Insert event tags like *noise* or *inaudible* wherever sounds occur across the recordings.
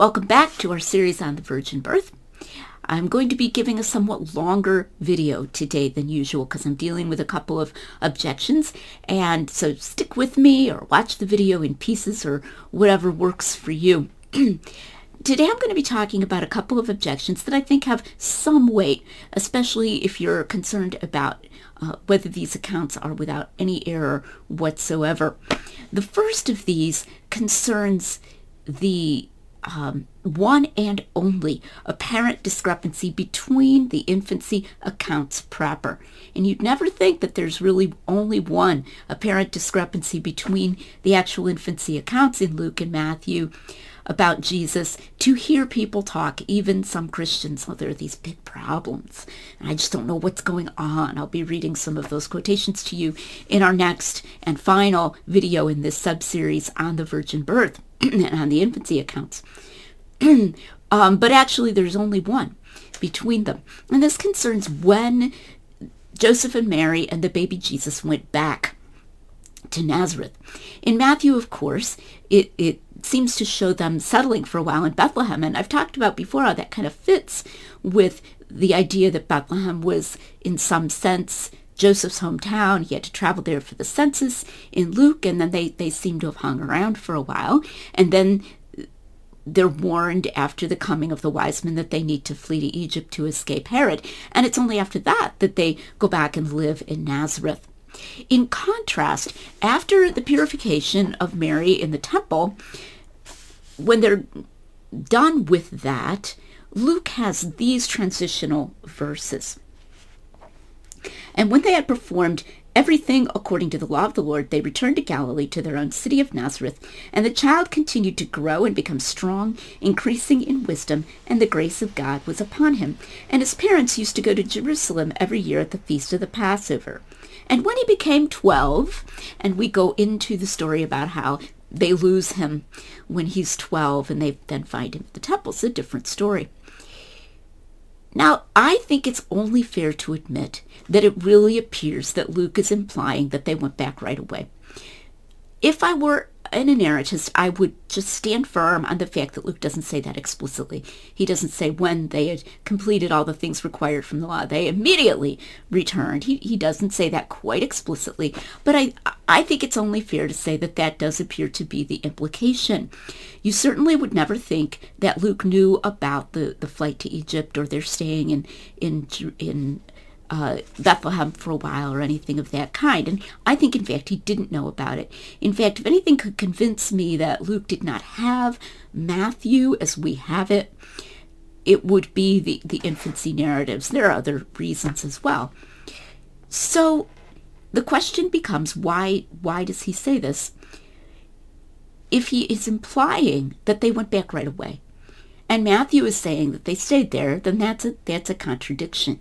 Welcome back to our series on the virgin birth. I'm going to be giving a somewhat longer video today than usual because I'm dealing with a couple of objections. And so stick with me or watch the video in pieces or whatever works for you. *clears throat* Today I'm going to be talking about a couple of objections that I think have some weight, especially if you're concerned about uh, whether these accounts are without any error whatsoever. The first of these concerns the um, one and only apparent discrepancy between the infancy accounts proper. And you'd never think that there's really only one apparent discrepancy between the actual infancy accounts in Luke and Matthew about Jesus to hear people talk, even some Christians. Oh, there are these big problems. And I just don't know what's going on. I'll be reading some of those quotations to you in our next and final video in this sub-series on the virgin birth and *clears throat* on the infancy accounts. *clears throat* um, but actually, there's only one between them. And this concerns when Joseph and Mary and the baby Jesus went back to Nazareth. In Matthew, of course, it, it seems to show them settling for a while in Bethlehem. And I've talked about before how that kind of fits with the idea that Bethlehem was, in some sense, Joseph's hometown. He had to travel there for the census in Luke, and then they, they seem to have hung around for a while. And then they're warned after the coming of the wise men that they need to flee to Egypt to escape Herod. And it's only after that that they go back and live in Nazareth. In contrast, after the purification of Mary in the temple, when they're done with that, Luke has these transitional verses. And when they had performed everything according to the law of the Lord, they returned to Galilee to their own city of Nazareth. And the child continued to grow and become strong, increasing in wisdom, and the grace of God was upon him. And his parents used to go to Jerusalem every year at the feast of the Passover. And when he became 12, and we go into the story about how they lose him when he's 12 and they then find him at the temple. It's a different story. Now, I think it's only fair to admit that it really appears that Luke is implying that they went back right away. If I were an inerrantist, I would just stand firm on the fact that Luke doesn't say that explicitly. He doesn't say when they had completed all the things required from the law. They immediately returned. He, he doesn't say that quite explicitly, but I, I think it's only fair to say that that does appear to be the implication. You certainly would never think that Luke knew about the, the flight to Egypt or their staying in, in, in uh, Bethlehem for a while or anything of that kind. And I think, in fact, he didn't know about it. In fact, if anything could convince me that Luke did not have Matthew as we have it, it would be the, the infancy narratives. There are other reasons as well. So the question becomes why why does he say this? If he is implying that they went back right away, and Matthew is saying that they stayed there, then that's a that's a contradiction.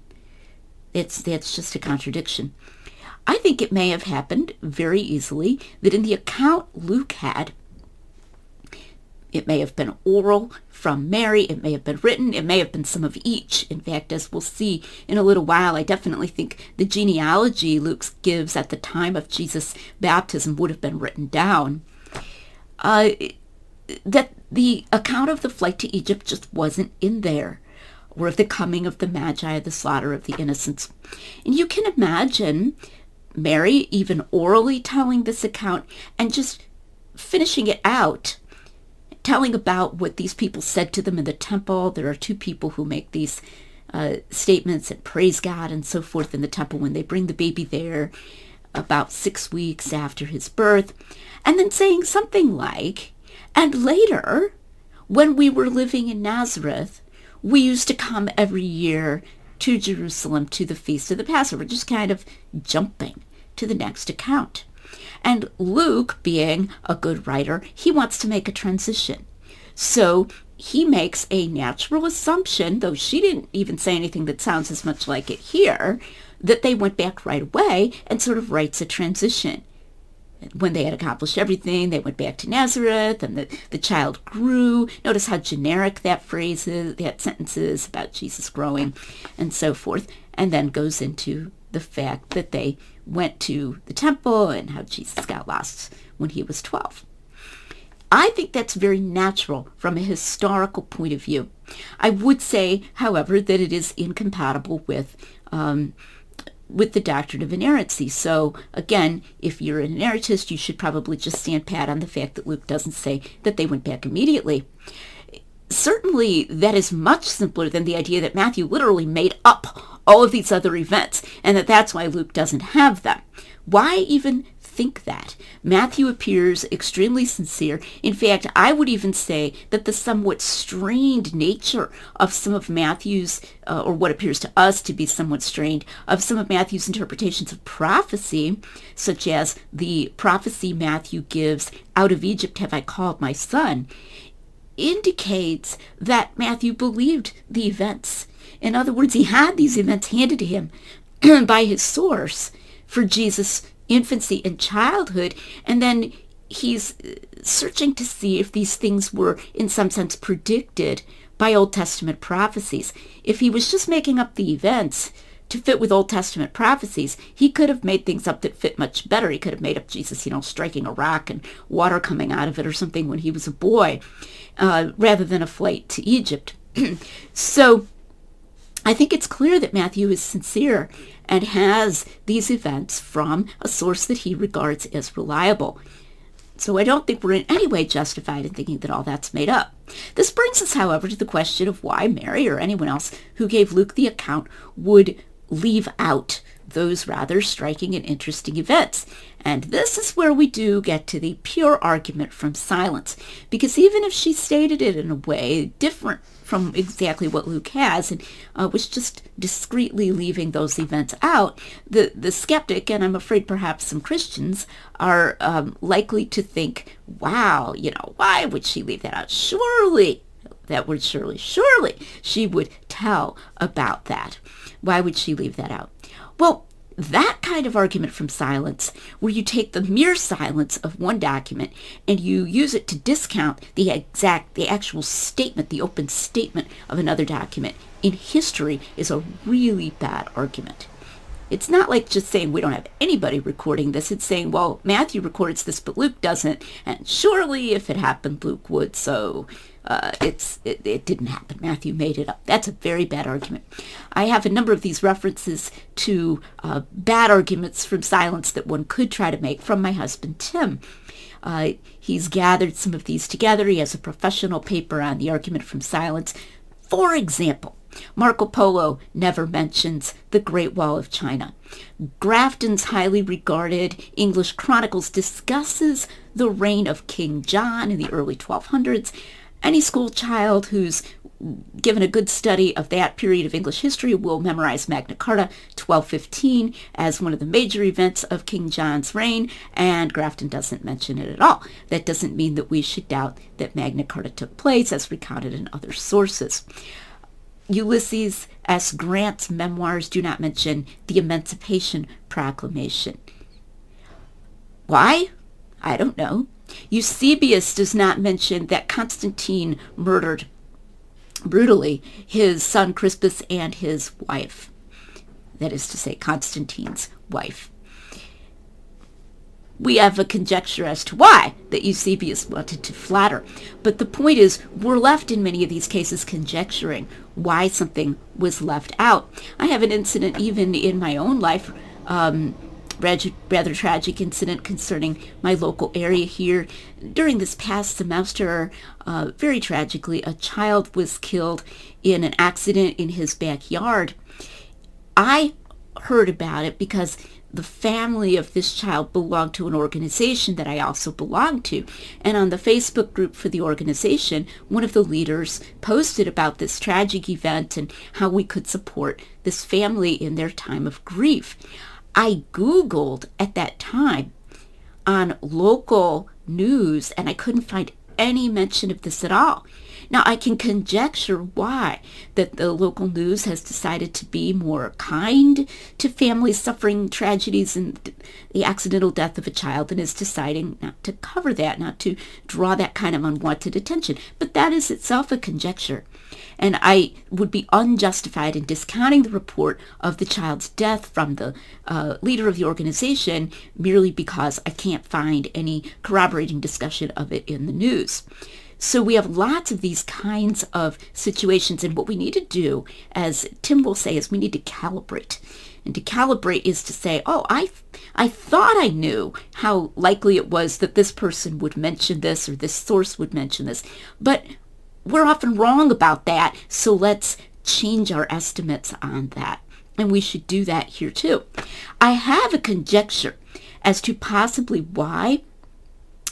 It's that's just a contradiction. I think it may have happened very easily that in the account Luke had, it may have been oral from Mary, it may have been written, it may have been some of each. In fact, as we'll see in a little while, I definitely think the genealogy Luke gives at the time of Jesus' baptism would have been written down. Uh, that the account of the flight to Egypt just wasn't in there of the coming of the Magi, the slaughter of the innocents. And you can imagine Mary even orally telling this account and just finishing it out, telling about what these people said to them in the temple. There are two people who make these uh, statements and praise God and so forth in the temple when they bring the baby there about six weeks after his birth. And then saying something like, and later, when we were living in Nazareth, we used to come every year to Jerusalem to the Feast of the Passover, just kind of jumping to the next account. And Luke, being a good writer, he wants to make a transition. So he makes a natural assumption, though she didn't even say anything that sounds as much like it here, that they went back right away and sort of writes a transition when they had accomplished everything, they went back to Nazareth and the, the child grew. Notice how generic that phrase is, that sentence is about Jesus growing and so forth. And then goes into the fact that they went to the temple and how Jesus got lost when he was 12. I think that's very natural from a historical point of view. I would say, however, that it is incompatible with um, with the doctrine of inerrancy. So again, if you're an inerrantist, you should probably just stand pat on the fact that Luke doesn't say that they went back immediately. Certainly, that is much simpler than the idea that Matthew literally made up all of these other events and that that's why Luke doesn't have them. Why even think that. Matthew appears extremely sincere. In fact, I would even say that the somewhat strained nature of some of Matthew's, uh, or what appears to us to be somewhat strained, of some of Matthew's interpretations of prophecy, such as the prophecy Matthew gives, Out of Egypt have I called my son, indicates that Matthew believed the events. In other words, he had these events handed to him *clears throat* by his source for Jesus' infancy and childhood, and then he's searching to see if these things were, in some sense, predicted by Old Testament prophecies. If he was just making up the events to fit with Old Testament prophecies, he could have made things up that fit much better. He could have made up Jesus, you know, striking a rock and water coming out of it or something when he was a boy, uh, rather than a flight to Egypt. *clears throat* so I think it's clear that Matthew is sincere and has these events from a source that he regards as reliable. So I don't think we're in any way justified in thinking that all that's made up. This brings us, however, to the question of why Mary or anyone else who gave Luke the account would leave out those rather striking and interesting events. And this is where we do get to the pure argument from silence, because even if she stated it in a way different from exactly what Luke has and uh, was just discreetly leaving those events out, the, the skeptic, and I'm afraid perhaps some Christians, are um, likely to think, wow, you know, why would she leave that out? Surely, that word surely, surely she would tell about that. Why would she leave that out? Well, that kind of argument from silence, where you take the mere silence of one document and you use it to discount the exact, the actual statement, the open statement of another document in history is a really bad argument. It's not like just saying we don't have anybody recording this. It's saying, well, Matthew records this, but Luke doesn't. And surely if it happened, Luke would. So uh, it's it, it didn't happen. Matthew made it up. That's a very bad argument. I have a number of these references to uh, bad arguments from silence that one could try to make from my husband Tim. Uh, he's gathered some of these together. He has a professional paper on the argument from silence. For example, Marco Polo never mentions the Great Wall of China. Grafton's highly regarded English Chronicles discusses the reign of King John in the early 1200s any school child who's given a good study of that period of English history will memorize Magna Carta 1215 as one of the major events of King John's reign, and Grafton doesn't mention it at all. That doesn't mean that we should doubt that Magna Carta took place as recounted in other sources. Ulysses S. Grant's memoirs do not mention the Emancipation Proclamation. Why? I don't know. Eusebius does not mention that Constantine murdered brutally his son Crispus and his wife. That is to say, Constantine's wife. We have a conjecture as to why that Eusebius wanted to flatter. But the point is, we're left in many of these cases conjecturing why something was left out. I have an incident even in my own life um, rather tragic incident concerning my local area here. During this past semester, uh, very tragically, a child was killed in an accident in his backyard. I heard about it because the family of this child belonged to an organization that I also belonged to. And on the Facebook group for the organization, one of the leaders posted about this tragic event and how we could support this family in their time of grief. I Googled at that time on local news and I couldn't find any mention of this at all. Now, I can conjecture why that the local news has decided to be more kind to families suffering tragedies and the accidental death of a child and is deciding not to cover that, not to draw that kind of unwanted attention. But that is itself a conjecture. And I would be unjustified in discounting the report of the child's death from the uh, leader of the organization merely because I can't find any corroborating discussion of it in the news. So we have lots of these kinds of situations, and what we need to do, as Tim will say, is we need to calibrate. And to calibrate is to say, oh, I, I thought I knew how likely it was that this person would mention this or this source would mention this, but we're often wrong about that. So let's change our estimates on that. And we should do that here too. I have a conjecture as to possibly why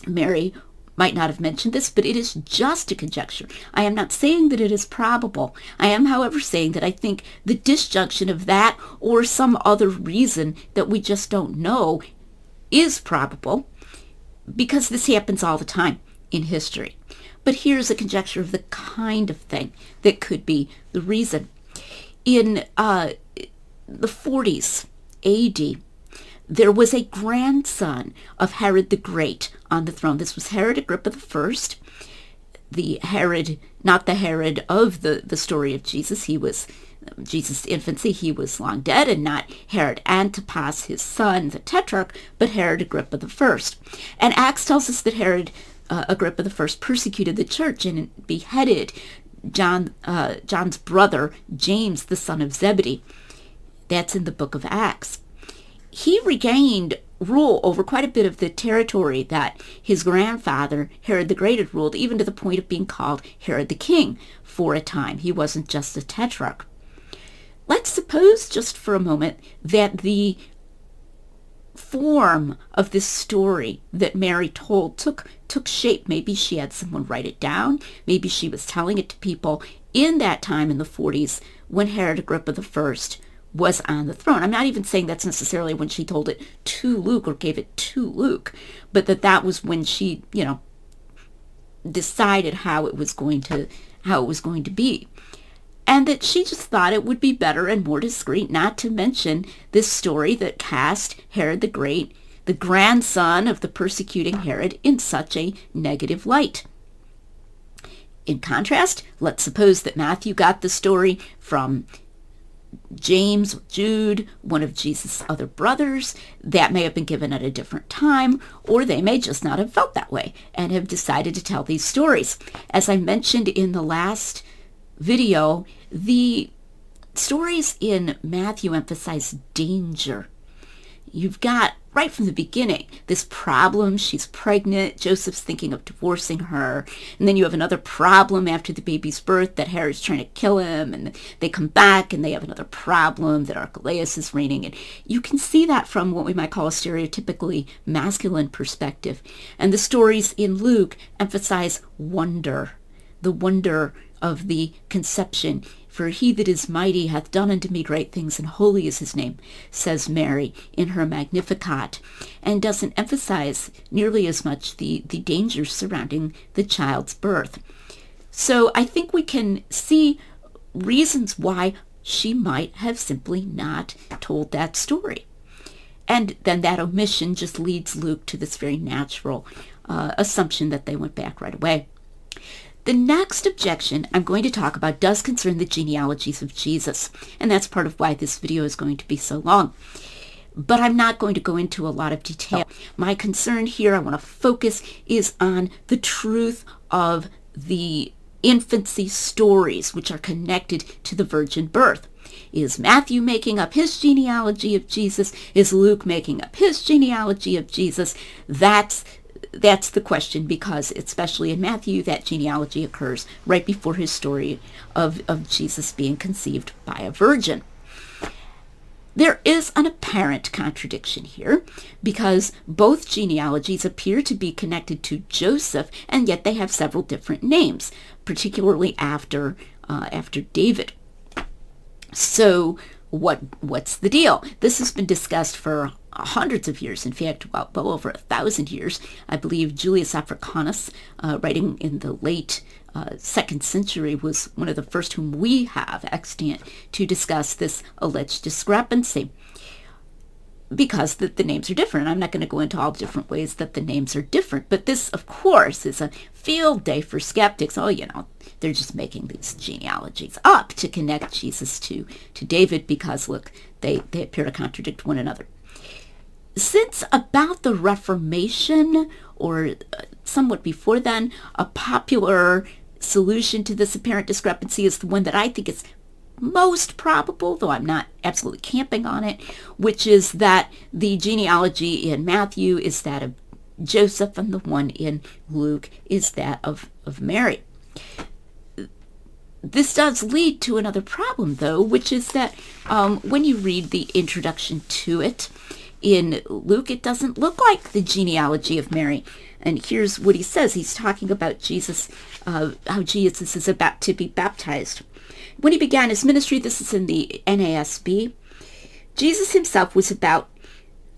Mary might not have mentioned this, but it is just a conjecture. I am not saying that it is probable. I am, however, saying that I think the disjunction of that or some other reason that we just don't know is probable because this happens all the time in history. But here's a conjecture of the kind of thing that could be the reason. In uh, the 40s AD, there was a grandson of Herod the Great on the throne. This was Herod Agrippa I, the Herod, not the Herod of the, the story of Jesus. He was Jesus' infancy, he was long dead, and not Herod Antipas, his son, the tetrarch, but Herod Agrippa I. And Acts tells us that Herod uh, Agrippa I persecuted the church and beheaded John, uh, John's brother, James, the son of Zebedee. That's in the book of Acts he regained rule over quite a bit of the territory that his grandfather, Herod the Great, had ruled, even to the point of being called Herod the King for a time. He wasn't just a tetrarch. Let's suppose just for a moment that the form of this story that Mary told took took shape. Maybe she had someone write it down. Maybe she was telling it to people in that time in the 40s when Herod Agrippa I was on the throne. I'm not even saying that's necessarily when she told it to Luke or gave it to Luke, but that that was when she, you know, decided how it was going to how it was going to be. And that she just thought it would be better and more discreet not to mention this story that cast Herod the Great, the grandson of the persecuting Herod, in such a negative light. In contrast, let's suppose that Matthew got the story from James, Jude, one of Jesus' other brothers. That may have been given at a different time, or they may just not have felt that way and have decided to tell these stories. As I mentioned in the last video, the stories in Matthew emphasize danger. You've got right from the beginning this problem she's pregnant joseph's thinking of divorcing her and then you have another problem after the baby's birth that herod's trying to kill him and they come back and they have another problem that archelaus is reigning and you can see that from what we might call a stereotypically masculine perspective and the stories in luke emphasize wonder the wonder of the conception for he that is mighty hath done unto me great things, and holy is his name, says Mary in her Magnificat, and doesn't emphasize nearly as much the, the dangers surrounding the child's birth. So I think we can see reasons why she might have simply not told that story. And then that omission just leads Luke to this very natural uh, assumption that they went back right away. The next objection I'm going to talk about does concern the genealogies of Jesus, and that's part of why this video is going to be so long. But I'm not going to go into a lot of detail. My concern here, I want to focus, is on the truth of the infancy stories which are connected to the virgin birth. Is Matthew making up his genealogy of Jesus? Is Luke making up his genealogy of Jesus? That's that's the question because especially in Matthew, that genealogy occurs right before his story of, of Jesus being conceived by a virgin. There is an apparent contradiction here because both genealogies appear to be connected to Joseph and yet they have several different names, particularly after, uh, after David. So what what's the deal? This has been discussed for hundreds of years, in fact, well, well over a thousand years. I believe Julius Africanus, uh, writing in the late uh, second century, was one of the first whom we have extant to discuss this alleged discrepancy. because the, the names are different. I'm not going to go into all the different ways that the names are different, but this, of course, is a field day for skeptics. Oh, you know, they're just making these genealogies up to connect Jesus to, to David because, look, they, they appear to contradict one another. Since about the Reformation, or uh, somewhat before then, a popular solution to this apparent discrepancy is the one that I think is most probable, though I'm not absolutely camping on it, which is that the genealogy in Matthew is that of Joseph and the one in Luke is that of, of Mary. This does lead to another problem, though, which is that um, when you read the introduction to it in Luke, it doesn't look like the genealogy of Mary. And here's what he says. He's talking about Jesus, uh, how Jesus is about to be baptized. When he began his ministry, this is in the NASB, Jesus himself was about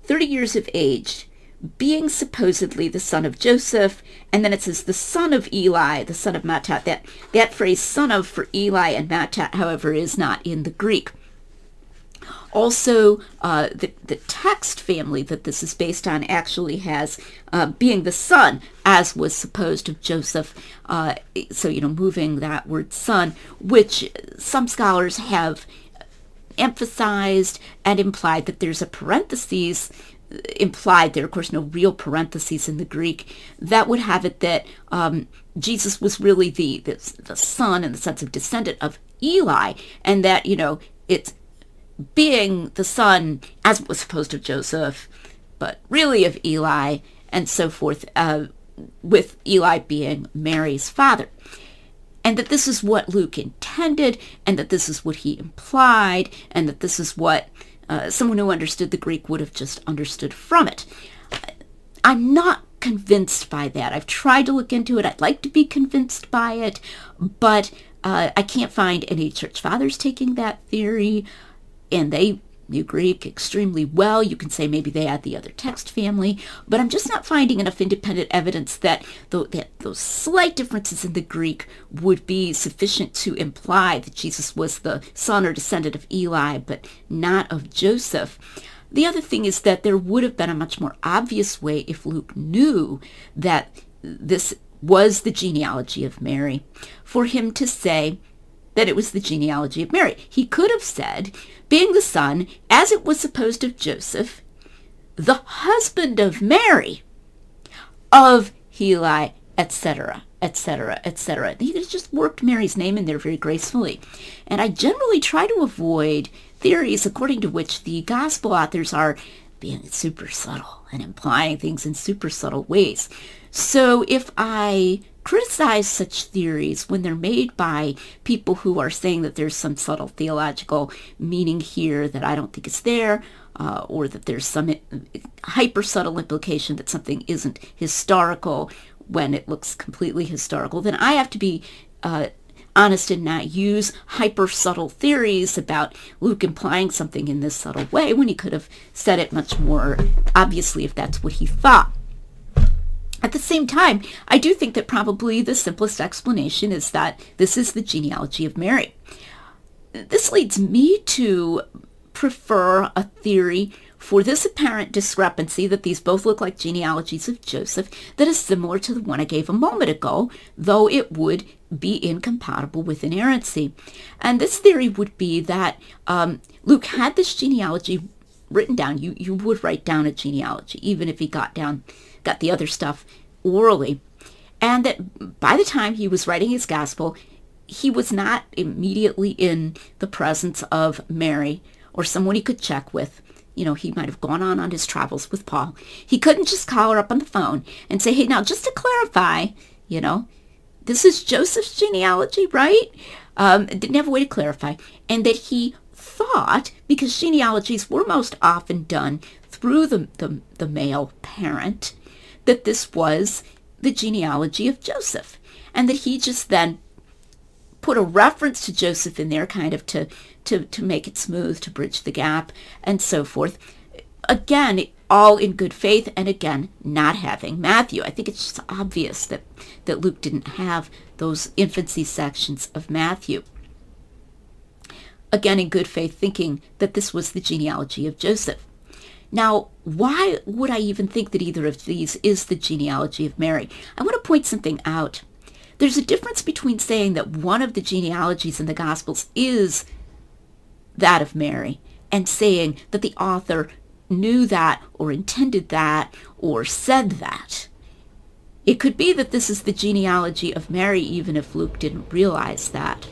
30 years of age, being supposedly the son of Joseph, and then it says the son of Eli, the son of Matthat. That, that phrase son of for Eli and Matthat, however, is not in the Greek. Also, uh, the, the text family that this is based on actually has uh, being the son, as was supposed of Joseph. Uh, so, you know, moving that word son, which some scholars have emphasized and implied that there's a parenthesis implied there, of course, no real parentheses in the Greek, that would have it that um, Jesus was really the, the, the son in the sense of descendant of Eli, and that, you know, it's being the son, as was supposed of Joseph, but really of Eli, and so forth, uh, with Eli being Mary's father. And that this is what Luke intended, and that this is what he implied, and that this is what uh, someone who understood the Greek would have just understood from it. I'm not convinced by that. I've tried to look into it. I'd like to be convinced by it, but uh, I can't find any church fathers taking that theory and they knew Greek extremely well. You can say maybe they had the other text family, but I'm just not finding enough independent evidence that, that those slight differences in the Greek would be sufficient to imply that Jesus was the son or descendant of Eli, but not of Joseph. The other thing is that there would have been a much more obvious way if Luke knew that this was the genealogy of Mary for him to say, that it was the genealogy of Mary. He could have said, being the son, as it was supposed of Joseph, the husband of Mary, of Heli, etc., etc., etc. He could just worked Mary's name in there very gracefully. And I generally try to avoid theories according to which the gospel authors are being super subtle and implying things in super subtle ways. So if I criticize such theories when they're made by people who are saying that there's some subtle theological meaning here that I don't think is there, uh, or that there's some hyper subtle implication that something isn't historical when it looks completely historical, then I have to be uh, honest and not use hyper subtle theories about Luke implying something in this subtle way when he could have said it much more obviously if that's what he thought. At the same time, I do think that probably the simplest explanation is that this is the genealogy of Mary. This leads me to prefer a theory for this apparent discrepancy that these both look like genealogies of Joseph that is similar to the one I gave a moment ago, though it would be incompatible with inerrancy. And this theory would be that um, Luke had this genealogy written down. You, you would write down a genealogy, even if he got down got the other stuff orally. And that by the time he was writing his gospel, he was not immediately in the presence of Mary or someone he could check with. You know, he might have gone on on his travels with Paul. He couldn't just call her up on the phone and say, hey, now just to clarify, you know, this is Joseph's genealogy, right? Um, didn't have a way to clarify. And that he thought, because genealogies were most often done through the, the, the male parent, that this was the genealogy of Joseph and that he just then put a reference to Joseph in there kind of to, to, to make it smooth, to bridge the gap and so forth. Again, all in good faith and again, not having Matthew. I think it's just obvious that, that Luke didn't have those infancy sections of Matthew. Again, in good faith, thinking that this was the genealogy of Joseph. Now, why would I even think that either of these is the genealogy of Mary? I want to point something out. There's a difference between saying that one of the genealogies in the Gospels is that of Mary and saying that the author knew that or intended that or said that. It could be that this is the genealogy of Mary even if Luke didn't realize that.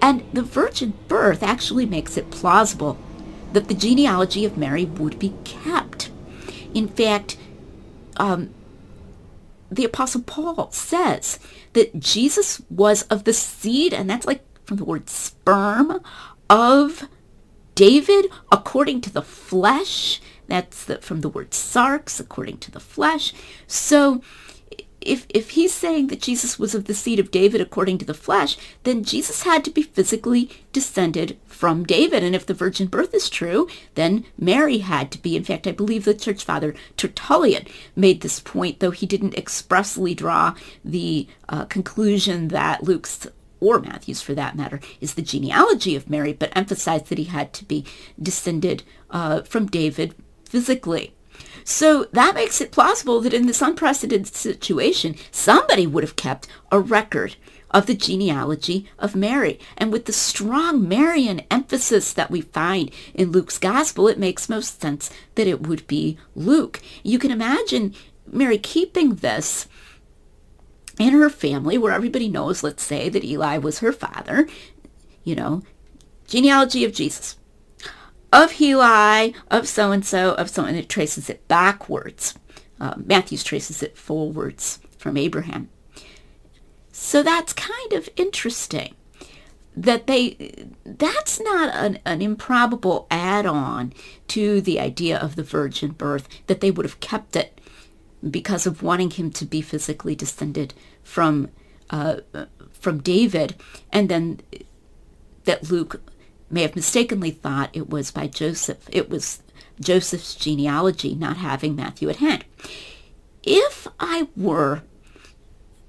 And the virgin birth actually makes it plausible that the genealogy of Mary would be kept. In fact, um, the Apostle Paul says that Jesus was of the seed, and that's like from the word sperm, of David according to the flesh. That's the, from the word sarx, according to the flesh. So if, if he's saying that Jesus was of the seed of David according to the flesh, then Jesus had to be physically descended from David. And if the virgin birth is true, then Mary had to be. In fact, I believe the church father Tertullian made this point, though he didn't expressly draw the uh, conclusion that Luke's or Matthew's for that matter, is the genealogy of Mary, but emphasized that he had to be descended uh, from David physically. So that makes it plausible that in this unprecedented situation, somebody would have kept a record of the genealogy of Mary. And with the strong Marian emphasis that we find in Luke's gospel, it makes most sense that it would be Luke. You can imagine Mary keeping this in her family where everybody knows, let's say, that Eli was her father, you know, genealogy of Jesus of Heli, of so-and-so, of so, and it traces it backwards. Uh, Matthews traces it forwards from Abraham. So that's kind of interesting that they that's not an, an improbable add-on to the idea of the virgin birth that they would have kept it because of wanting him to be physically descended from uh, from David and then that Luke may have mistakenly thought it was by Joseph. It was Joseph's genealogy, not having Matthew at hand. If I were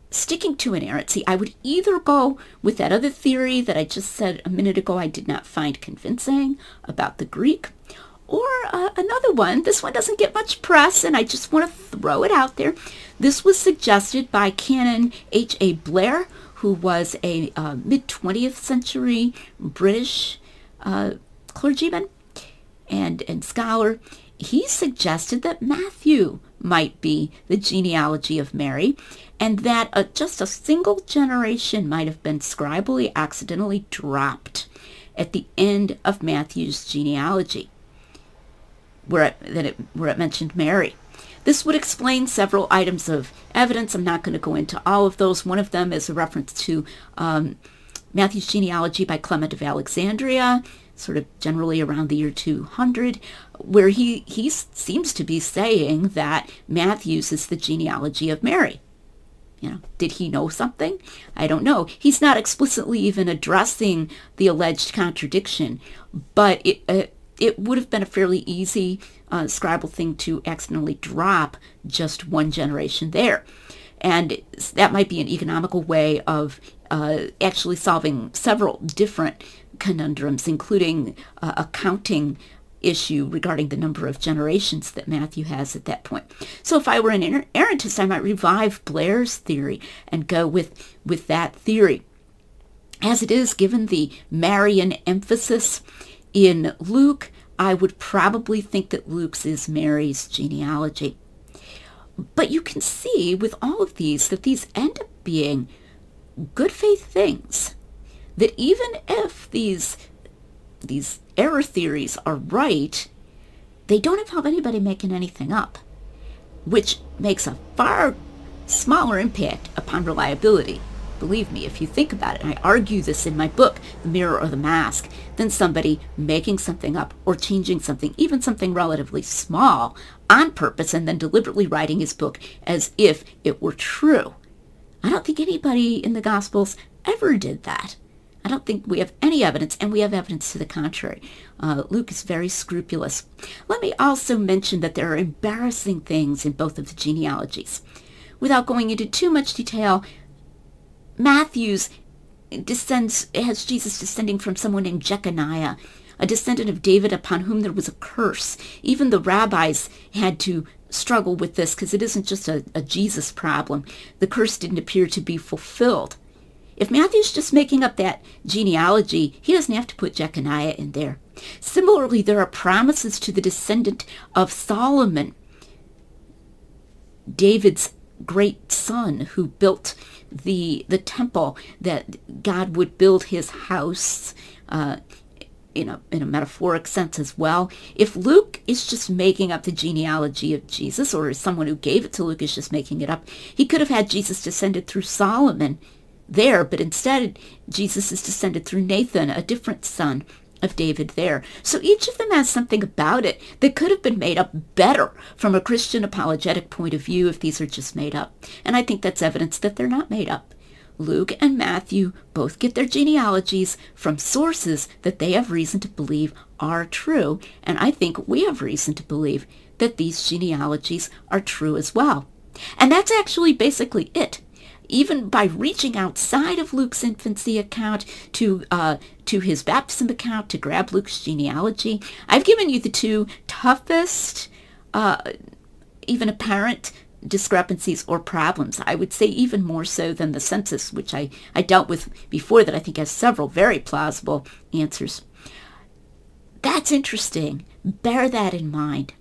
sticking to inerrancy, I would either go with that other theory that I just said a minute ago I did not find convincing about the Greek, or uh, another one. This one doesn't get much press, and I just want to throw it out there. This was suggested by Canon H.A. Blair, who was a uh, mid 20th century British uh, clergyman and, and scholar, he suggested that Matthew might be the genealogy of Mary and that a, just a single generation might have been scribally accidentally dropped at the end of Matthew's genealogy, where it, that it, where it mentioned Mary. This would explain several items of evidence. I'm not going to go into all of those. One of them is a reference to um, Matthew's genealogy by Clement of Alexandria, sort of generally around the year 200, where he, he seems to be saying that Matthew's is the genealogy of Mary. You know, did he know something? I don't know. He's not explicitly even addressing the alleged contradiction, but it, uh, it would have been a fairly easy uh, scribal thing to accidentally drop just one generation there. And that might be an economical way of uh, actually solving several different conundrums, including uh, a counting issue regarding the number of generations that Matthew has at that point. So if I were an errantist, I might revive Blair's theory and go with, with that theory. As it is, given the Marian emphasis in Luke, I would probably think that Luke's is Mary's genealogy. But you can see with all of these that these end up being good faith things that even if these these error theories are right, they don't involve anybody making anything up, which makes a far smaller impact upon reliability. Believe me, if you think about it, and I argue this in my book, The Mirror or the Mask, than somebody making something up or changing something, even something relatively small, on purpose and then deliberately writing his book as if it were true. I don't think anybody in the Gospels ever did that. I don't think we have any evidence, and we have evidence to the contrary. Uh, Luke is very scrupulous. Let me also mention that there are embarrassing things in both of the genealogies. Without going into too much detail, Matthew's descends has Jesus descending from someone named Jeconiah, a descendant of David upon whom there was a curse. Even the rabbis had to struggle with this because it isn't just a, a Jesus problem. The curse didn't appear to be fulfilled. If Matthew's just making up that genealogy, he doesn't have to put Jeconiah in there. Similarly, there are promises to the descendant of Solomon, David's great son who built the the temple that God would build his house uh, in a in a metaphoric sense as well. If Luke is just making up the genealogy of Jesus, or someone who gave it to Luke is just making it up, he could have had Jesus descended through Solomon there, but instead Jesus is descended through Nathan, a different son of David there. So each of them has something about it that could have been made up better from a Christian apologetic point of view if these are just made up. And I think that's evidence that they're not made up. Luke and Matthew both get their genealogies from sources that they have reason to believe are true, and I think we have reason to believe that these genealogies are true as well. And that's actually basically it even by reaching outside of Luke's infancy account to uh, to his baptism account to grab Luke's genealogy. I've given you the two toughest, uh, even apparent discrepancies or problems. I would say even more so than the census, which I, I dealt with before that I think has several very plausible answers. That's interesting. Bear that in mind.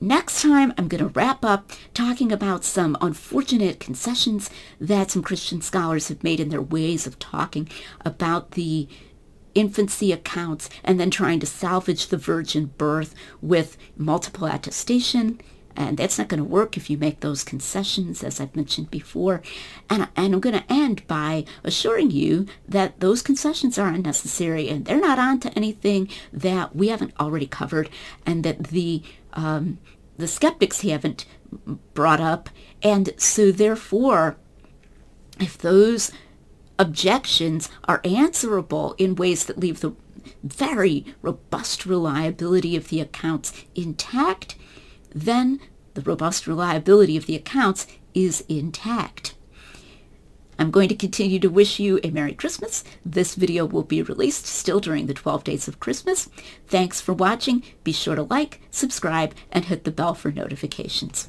Next time, I'm going to wrap up talking about some unfortunate concessions that some Christian scholars have made in their ways of talking about the infancy accounts and then trying to salvage the virgin birth with multiple attestation. And that's not going to work if you make those concessions, as I've mentioned before. And, and I'm going to end by assuring you that those concessions are unnecessary and they're not on to anything that we haven't already covered and that the um, the skeptics haven't brought up. And so therefore, if those objections are answerable in ways that leave the very robust reliability of the accounts intact, then the robust reliability of the accounts is intact. I'm going to continue to wish you a Merry Christmas. This video will be released still during the 12 days of Christmas. Thanks for watching. Be sure to like, subscribe, and hit the bell for notifications.